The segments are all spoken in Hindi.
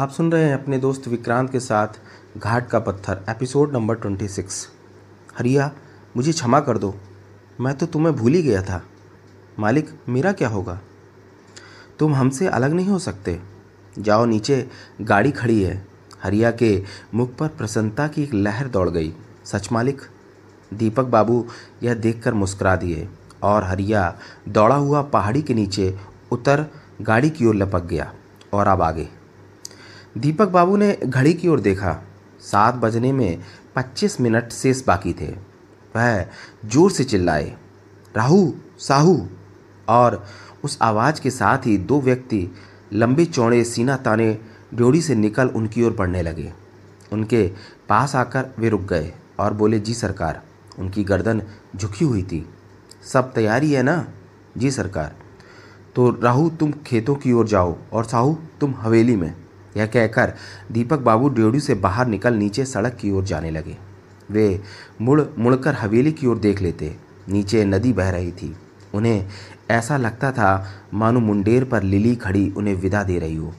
आप सुन रहे हैं अपने दोस्त विक्रांत के साथ घाट का पत्थर, एपिसोड नंबर ट्वेंटी सिक्स। हरिया, मुझे क्षमा कर दो। मैं तो तुम्हें भूल ही गया था। मालिक, मेरा क्या होगा? तुम हमसे अलग नहीं हो सकते। जाओ नीचे, गाड़ी खड़ी है। हरिया के मुख पर प्रसन्नता की एक लहर दौड़ गई। सच मालिक, दीपक बाबू यह देखकर मुस्कुरा दिए और हरिया दौड़ा हुआ पहाड़ी के नीचे उतर गाड़ी की ओर लपक गया और अब आगे। दीपक बाबू ने घड़ी की ओर देखा। सात बजने में पच्चीस मिनट शेष बाकी थे। वह ज़ोर से चिल्लाए, राहु, साहू! और उस आवाज़ के साथ ही दो व्यक्ति लंबे चौड़े सीना ताने ड्योड़ी से निकल उनकी ओर बढ़ने लगे। उनके पास आकर वे रुक गए और बोले, जी सरकार, उनकी गर्दन झुकी हुई थी। सब तैयारी है ना? जी सरकार। तो राहु, तुम खेतों की ओर जाओ और साहू, तुम हवेली में। यह कहकर दीपक बाबू ड्योड़ी से बाहर निकल नीचे सड़क की ओर जाने लगे। वे मुड़, मुड़कर हवेली की ओर देख लेते। नीचे नदी बह रही थी। उन्हें ऐसा लगता था मानो मुंडेर पर लिली खड़ी उन्हें विदा दे रही हो।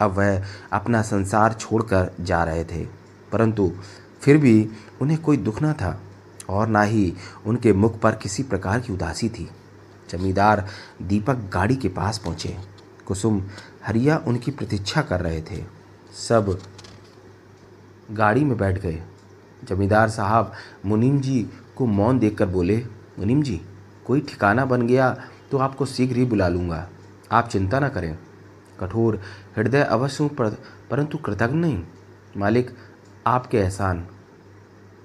अब वह अपना संसार छोड़कर जा रहे थे। परंतु फिर भी उन्हें कोई दुख न था और ना ही उनके मुख पर किसी प्रकार की उदासी थी। जमींदार दीपक गाड़ी के पास पहुँचे। कुसुम हरिया उनकी प्रतीक्षा कर रहे थे। सब गाड़ी में बैठ गए। जमींदार साहब मुनीम जी को मौन देखकर बोले मुनीम जी कोई ठिकाना बन गया तो आपको शीघ्र ही बुला लूँगा। आप चिंता ना करें। कठोर हृदय अवश्य पर, परंतु कृतज्ञ नहीं। मालिक आपके एहसान।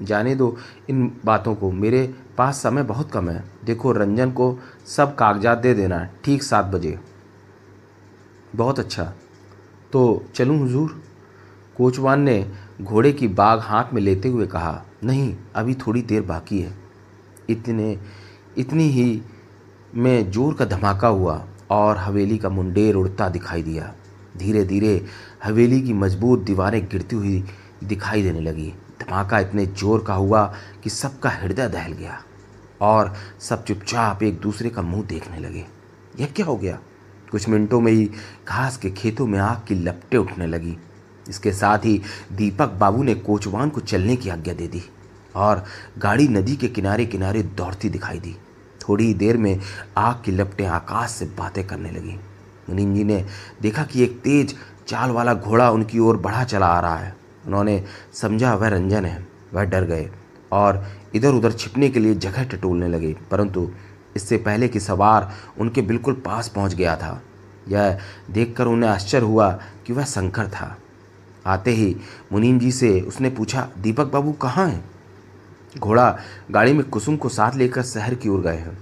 जाने दो इन बातों को। मेरे पास समय बहुत कम है। देखो रंजन को सब कागजात दे देना। ठीक सात बजे। बहुत अच्छा। तो चलूँ हुजूर? कोचवान ने घोड़े की बाग हाथ में लेते हुए कहा, नहीं, अभी थोड़ी देर बाकी है। इतने, इतनी ही में ज़ोर का धमाका हुआ और हवेली का मुंडेर उड़ता दिखाई दिया। धीरे धीरे हवेली की मज़बूत दीवारें गिरती हुई दिखाई देने लगी। धमाका इतने ज़ोर का हुआ कि सबका हृदय दहल गया और सब चुपचाप एक दूसरे का मुँह देखने लगे। यह क्या हो गया? कुछ मिनटों में ही घास के खेतों में आग की लपटें उठने लगी। इसके साथ ही दीपक बाबू ने कोचवान को चलने की आज्ञा दे दी और गाड़ी नदी के किनारे किनारे दौड़ती दिखाई दी। थोड़ी ही देर में आग की लपटें आकाश से बातें करने लगी। मुनीम जी ने देखा कि एक तेज चाल वाला घोड़ा उनकी ओर बढ़ा चला आ रहा है। उन्होंने समझा, वह रंजन है, वह डर गए और इधर उधर छिपने के लिए जगह टटोलने लगे, परंतु इससे पहले कि सवार उनके बिल्कुल पास पहुँच गया था। यह देखकर उन्हें आश्चर्य हुआ कि वह शंकर था। आते ही मुनीम जी से उसने पूछा, दीपक बाबू कहाँ हैं? घोड़ा गाड़ी में कुसुम को साथ लेकर शहर की ओर गए हैं।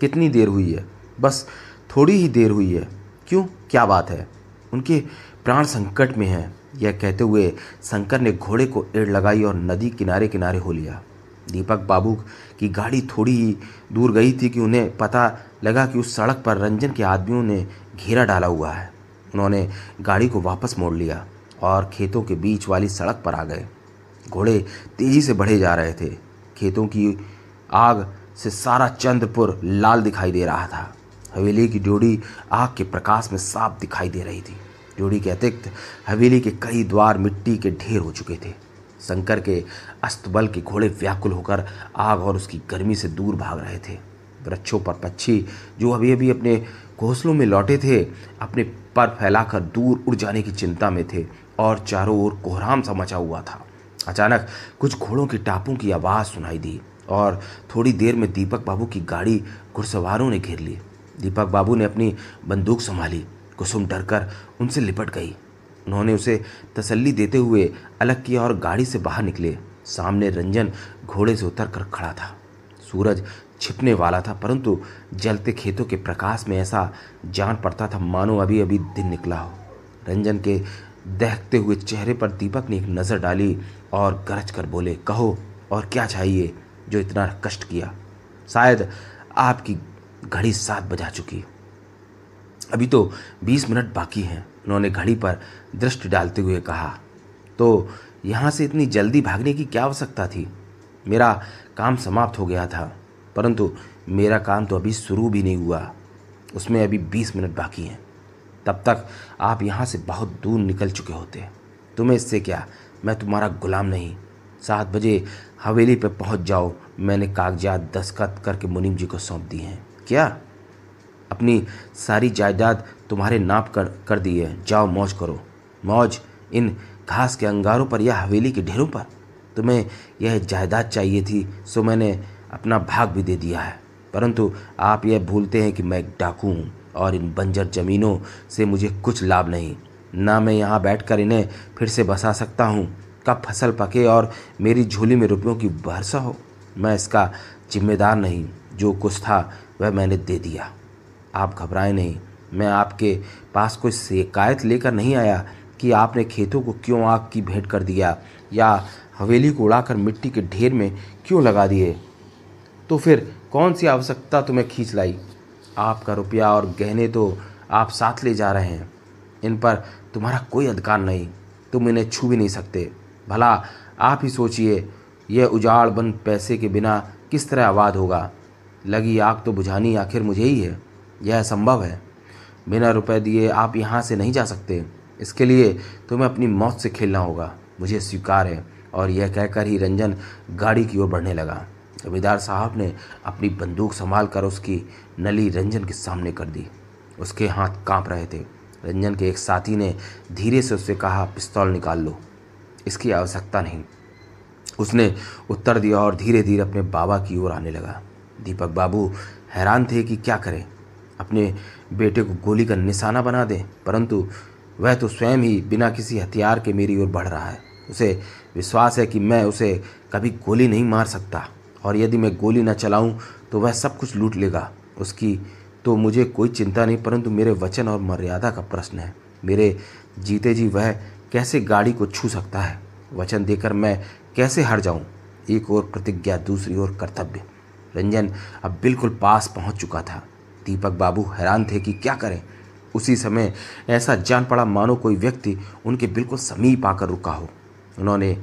कितनी देर हुई है? बस थोड़ी ही देर हुई है। क्यों? क्या बात है? उनके प्राण संकट में हैं। यह कहते हुए शंकर ने घोड़े को एड़ लगाई और नदी किनारे किनारे हो लिया। दीपक बाबू की गाड़ी थोड़ी ही दूर गई थी कि उन्हें पता लगा कि उस सड़क पर रंजन के आदमियों ने घेरा डाला हुआ है। उन्होंने गाड़ी को वापस मोड़ लिया और खेतों के बीच वाली सड़क पर आ गए। घोड़े तेज़ी से बढ़े जा रहे थे। खेतों की आग से सारा चंद्रपुर लाल दिखाई दे रहा था। हवेली की ड्योड़ी आग के प्रकाश में साफ़ दिखाई दे रही थी। ड्योड़ी के अतिरिक्त हवेली के कई द्वार मिट्टी के ढेर हो चुके थे। शंकर के अस्तबल के घोड़े व्याकुल होकर आग और उसकी गर्मी से दूर भाग रहे थे। वृक्षों पर पक्षी, जो अभी अभी अपने घोंसलों में लौटे थे, अपने पर फैलाकर दूर उड़ जाने की चिंता में थे और चारों ओर कोहराम सा मचा हुआ था। अचानक कुछ घोड़ों की टापों की आवाज़ सुनाई दी और थोड़ी देर में दीपक बाबू की गाड़ी घुड़सवारों ने घेर ली। दीपक बाबू ने अपनी बंदूक संभाली। कुसुम डरकर उनसे लिपट गई। उन्होंने उसे तसल्ली देते हुए अलग किया और गाड़ी से बाहर निकले। सामने रंजन घोड़े से उतर कर खड़ा था। सूरज छिपने वाला था, परंतु जलते खेतों के प्रकाश में ऐसा जान पड़ता था, मानो अभी अभी दिन निकला हो। रंजन के दहकते हुए चेहरे पर दीपक ने एक नज़र डाली और गरज कर बोले, कहो, और क्या चाहिए जो इतना कष्ट किया? शायद आपकी घड़ी सात बजा चुकी अभी तो बीस मिनट बाकी हैं। उन्होंने घड़ी पर दृष्टि डालते हुए कहा तो यहाँ से इतनी जल्दी भागने की क्या आवश्यकता थी? मेरा काम समाप्त हो गया था, परंतु मेरा काम तो अभी शुरू भी नहीं हुआ। उसमें अभी बीस मिनट बाकी हैं। तब तक आप यहाँ से बहुत दूर निकल चुके होते। तुम्हें इससे क्या? मैं तुम्हारा गुलाम नहीं। सात बजे हवेली पर पहुँच जाओ। मैंने कागजात दस्खत करके मुनीम जी को सौंप दिए हैं। क्या? अपनी सारी जायदाद तुम्हारे नाप कर कर दी है। जाओ, मौज करो। मौज इन घास के अंगारों पर या हवेली के ढेरों पर। तुम्हें यह जायदाद चाहिए थी, सो मैंने अपना भाग भी दे दिया है। परंतु आप यह भूलते हैं कि मैं एक डाकू हूँ, और इन बंजर ज़मीनों से मुझे कुछ लाभ नहीं। ना मैं यहाँ बैठकर इन्हें फिर से बसा सकता हूँ। कब फ़सल पके और मेरी झोली में रुपयों की बरसा हो मैं इसका जिम्मेदार नहीं, जो कुछ था वह मैंने दे दिया। आप घबराएँ नहीं। मैं आपके पास कोई शिकायत लेकर नहीं आया कि आपने खेतों को क्यों आग की भेंट कर दिया या हवेली को उड़ाकर मिट्टी के ढेर में क्यों लगा दिए? तो फिर कौन सी आवश्यकता तुम्हें खींच लाई? आपका रुपया और गहने तो आप साथ ले जा रहे हैं। इन पर तुम्हारा कोई अधिकार नहीं। तुम इन्हें छू भी नहीं सकते। भला आप ही सोचिए, यह उजाड़ बंद पैसे के बिना किस तरह आबाद होगा? लगी आग तो बुझानी आखिर मुझे ही है। यह संभव है। बिना रुपए दिए आप यहाँ से नहीं जा सकते। इसके लिए तुम्हें अपनी मौत से खेलना होगा। मुझे स्वीकार है। और यह कहकर ही रंजन गाड़ी की ओर बढ़ने लगा। जमींदार साहब ने अपनी बंदूक संभाल कर उसकी नली रंजन के सामने कर दी। उसके हाथ काँप रहे थे। रंजन के एक साथी ने धीरे से उससे कहा, पिस्तौल निकाल लो। इसकी आवश्यकता नहीं। उसने उत्तर दिया और धीरे धीरे अपने बाबा की ओर आने लगा। दीपक बाबू हैरान थे कि क्या करें। अपने बेटे को गोली का निशाना बना दें, परंतु वह तो स्वयं ही बिना किसी हथियार के मेरी ओर बढ़ रहा है। उसे विश्वास है कि मैं उसे कभी गोली नहीं मार सकता, और यदि मैं गोली न चलाऊं तो वह सब कुछ लूट लेगा। उसकी तो मुझे कोई चिंता नहीं, परंतु मेरे वचन और मर्यादा का प्रश्न है। मेरे जीते जी वह कैसे गाड़ी को छू सकता है? वचन देकर मैं कैसे हर जाऊँ? एक और प्रतिज्ञा, दूसरी ओर कर्तव्य। रंजन अब बिल्कुल पास पहुँच चुका था। दीपक बाबू हैरान थे कि क्या करें। उसी समय ऐसा जान पड़ा मानो कोई व्यक्ति उनके बिल्कुल समीप आकर रुका हो। उन्होंने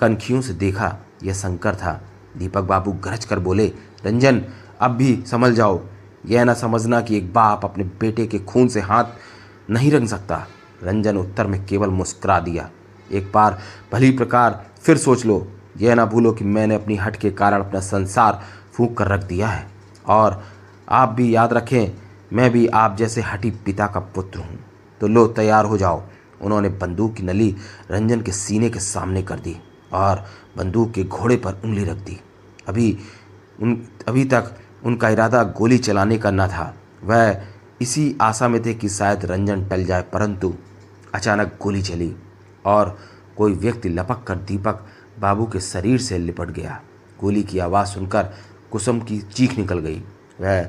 कनखियों से देखा, यह शंकर था। दीपक बाबू गरज कर बोले, रंजन, अब भी समझ जाओ। यह ना समझना कि एक बाप अपने बेटे के खून से हाथ नहीं रंग सकता। रंजन उत्तर में केवल मुस्कुरा दिया, एक बार भली प्रकार फिर सोच लो। यह ना भूलो कि मैंने अपनी हट के कारण अपना संसार फूक कर रख दिया है। और आप भी याद रखें, मैं भी आप जैसे हटी पिता का पुत्र हूँ। तो लो, तैयार हो जाओ। उन्होंने बंदूक की नली रंजन के सीने के सामने कर दी और बंदूक के घोड़े पर उंगली रख दी। अभी उन, अभी तक उनका इरादा गोली चलाने का न था। वह इसी आशा में थे कि शायद रंजन टल जाए, परंतु अचानक गोली चली और कोई व्यक्ति लपक कर दीपक बाबू के शरीर से लिपट गया। गोली की आवाज़ सुनकर कुसुम की चीख निकल गई। वह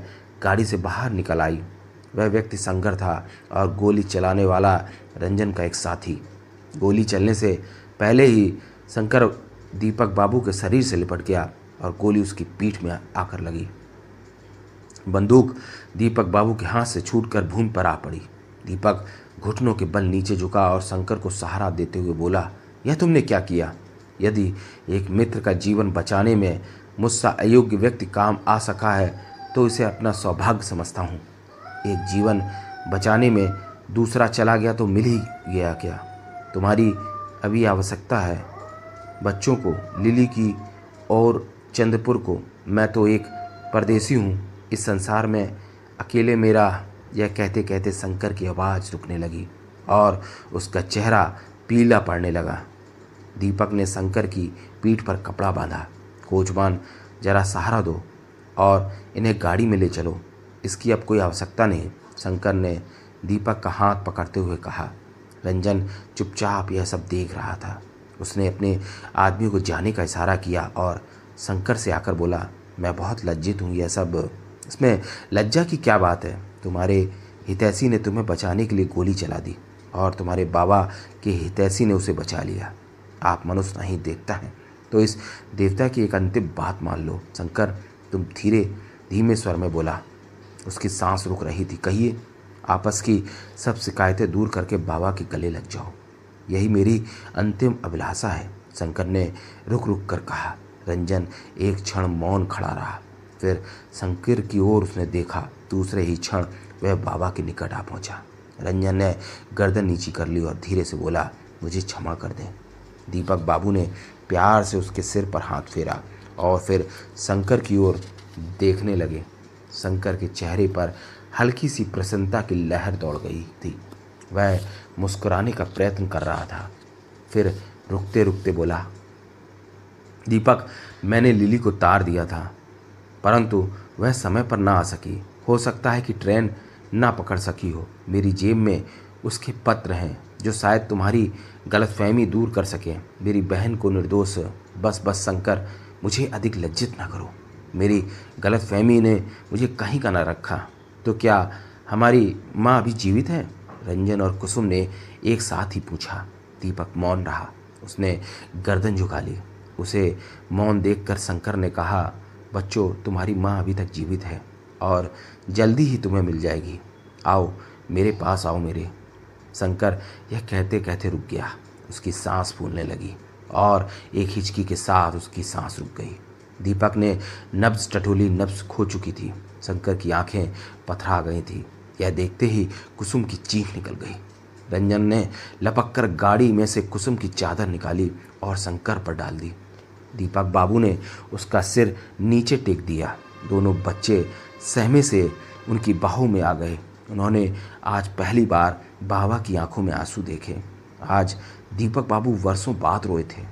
गाड़ी से बाहर निकल आई। वह व्यक्ति संगर था और गोली चलाने वाला रंजन का एक साथी। गोली चलने से पहले ही शंकर दीपक बाबू के शरीर से लिपट गया और गोली उसकी पीठ में आकर लगी। बंदूक दीपक बाबू के हाथ से छूटकर भूमि पर आ पड़ी। दीपक घुटनों के बल नीचे झुका और शंकर को सहारा देते हुए बोला, यह तुमने क्या किया? यदि एक मित्र का जीवन बचाने में मुझसा अयोग्य व्यक्ति काम आ सका है तो इसे अपना सौभाग्य समझता हूँ। एक जीवन बचाने में दूसरा चला गया तो मिल ही गया क्या? तुम्हारी अभी आवश्यकता है। बच्चों को, लिली की और चंद्रपुर को। मैं तो एक परदेसी हूँ। इस संसार में अकेले मेरा यह कहते कहते शंकर की आवाज़ रुकने लगी और उसका चेहरा पीला पड़ने लगा। दीपक ने शंकर की पीठ पर कपड़ा बांधा। कोचबान जरा सहारा दो। और इन्हें गाड़ी में ले चलो। इसकी अब कोई आवश्यकता नहीं। शंकर ने दीपक का हाथ पकड़ते हुए कहा, रंजन, चुपचाप यह सब देख रहा था। उसने अपने आदमी को जाने का इशारा किया और शंकर से आकर बोला, मैं बहुत लज्जित हूँ यह सब। इसमें लज्जा की क्या बात है? तुम्हारे हितैषी ने तुम्हें बचाने के लिए गोली चला दी और तुम्हारे बाबा के हितैषी ने उसे बचा लिया। आप मनुष्य नहीं, देखता है। तो इस देवता की एक अंतिम बात मान लो। शंकर तुम धीरे, धीमे स्वर में बोला, उसकी सांस रुक रही थी। कहिए, आपस की सब शिकायतें दूर करके बाबा के गले लग जाओ। यही मेरी अंतिम अभिलाषा है, शंकर ने रुक रुक कर कहा। रंजन एक क्षण मौन खड़ा रहा। फिर शंकर की ओर उसने देखा, दूसरे ही क्षण वह बाबा के निकट आ पहुँचा। रंजन ने गर्दन नीची कर ली और धीरे से बोला, मुझे क्षमा कर दें। दीपक बाबू ने प्यार से उसके सिर पर हाथ फेरा। और फिर शंकर की ओर देखने लगे। शंकर के चेहरे पर हल्की सी प्रसन्नता की लहर दौड़ गई थी। वह मुस्कुराने का प्रयत्न कर रहा था। फिर रुकते रुकते बोला, दीपक, मैंने लिली को तार दिया था, परंतु वह समय पर ना आ सकी। हो सकता है कि ट्रेन ना पकड़ सकी हो। मेरी जेब में उसके पत्र हैं, जो शायद तुम्हारी गलतफहमी दूर कर सकें। मेरी बहन को निर्दोष बस बस शंकर मुझे अधिक लज्जित ना करो। मेरी गलतफहमी ने मुझे कहीं का ना रखा। तो क्या हमारी माँ अभी जीवित है? रंजन और कुसुम ने एक साथ ही पूछा। दीपक मौन रहा। उसने गर्दन झुका ली। उसे मौन देखकर शंकर ने कहा, बच्चों, तुम्हारी माँ अभी तक जीवित है और जल्दी ही तुम्हें मिल जाएगी। आओ, मेरे पास आओ मेरे। शंकर यह कहते कहते रुक गया। उसकी सांस फूलने लगी। और एक हिचकी के साथ उसकी सांस रुक गई। दीपक ने नब्ज टटोली नब्ज खो चुकी थी। शंकर की आँखें पथरा गई थी। यह देखते ही कुसुम की चीख निकल गई। रंजन ने लपक कर गाड़ी में से कुसुम की चादर निकाली और शंकर पर डाल दी। दीपक बाबू ने उसका सिर नीचे टेक दिया। दोनों बच्चे सहमे से उनकी बाहों में आ गए। उन्होंने आज पहली बार बाबा की आँखों में आँसू देखे। आज दीपक बाबू वर्षों बाद रोए थे।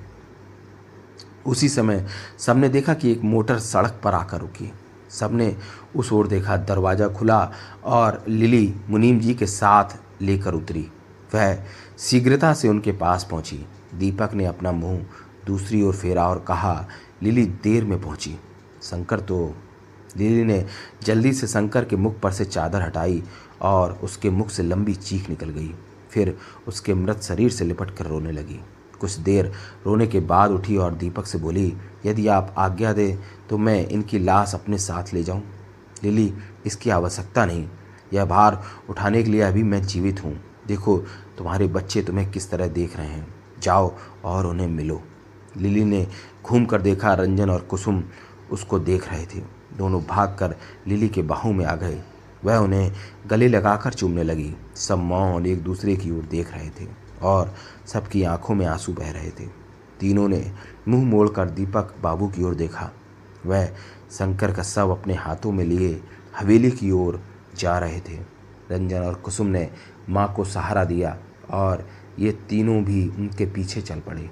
उसी समय सबने देखा कि एक मोटर सड़क पर आकर रुकी। सबने उस ओर देखा, दरवाज़ा खुला और लिली मुनीम जी के साथ लेकर उतरी। वह शीघ्रता से उनके पास पहुँची। दीपक ने अपना मुँह दूसरी ओर फेरा और कहा, लिली, देर में पहुँची। शंकर तो लिली ने जल्दी से शंकर के मुख पर से चादर हटाई और उसके मुख से लंबी चीख निकल गई। फिर उसके मृत शरीर से लिपट कर रोने लगी। कुछ देर रोने के बाद उठी और दीपक से बोली, यदि आप आज्ञा दें तो मैं इनकी लाश अपने साथ ले जाऊँ। लिली, इसकी आवश्यकता नहीं। यह भार उठाने के लिए अभी मैं जीवित हूँ। देखो, तुम्हारे बच्चे तुम्हें किस तरह देख रहे हैं। जाओ और उन्हें मिलो। लिली ने घूम कर देखा रंजन और कुसुम उसको देख रहे थे। दोनों भागकर लिली के बाहों में आ गए। वह उन्हें गले लगाकर चूमने लगी। सब मौन एक दूसरे की ओर देख रहे थे और सबकी आँखों में आँसू बह रहे थे। तीनों ने मुँह मोड़कर दीपक बाबू की ओर देखा। वह शंकर का सब अपने हाथों में लिए हवेली की ओर जा रहे थे। रंजन और कुसुम ने माँ को सहारा दिया और ये तीनों भी उनके पीछे चल पड़े।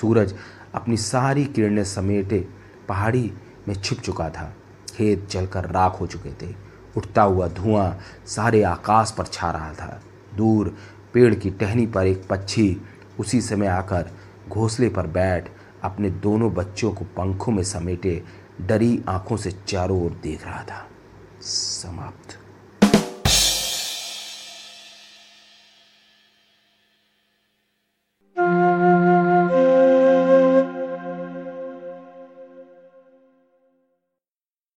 सूरज अपनी सारी किरणें समेटे पहाड़ी में छिप चुका था। खेत जलकर राख हो चुके थे। उठता हुआ धुआँ सारे आकाश पर छा रहा था। दूर पेड़ की टहनी पर एक पक्षी उसी समय आकर घोंसले पर बैठ अपने दोनों बच्चों को पंखों में समेटे डरी आँखों से चारों ओर देख रहा था। समाप्त।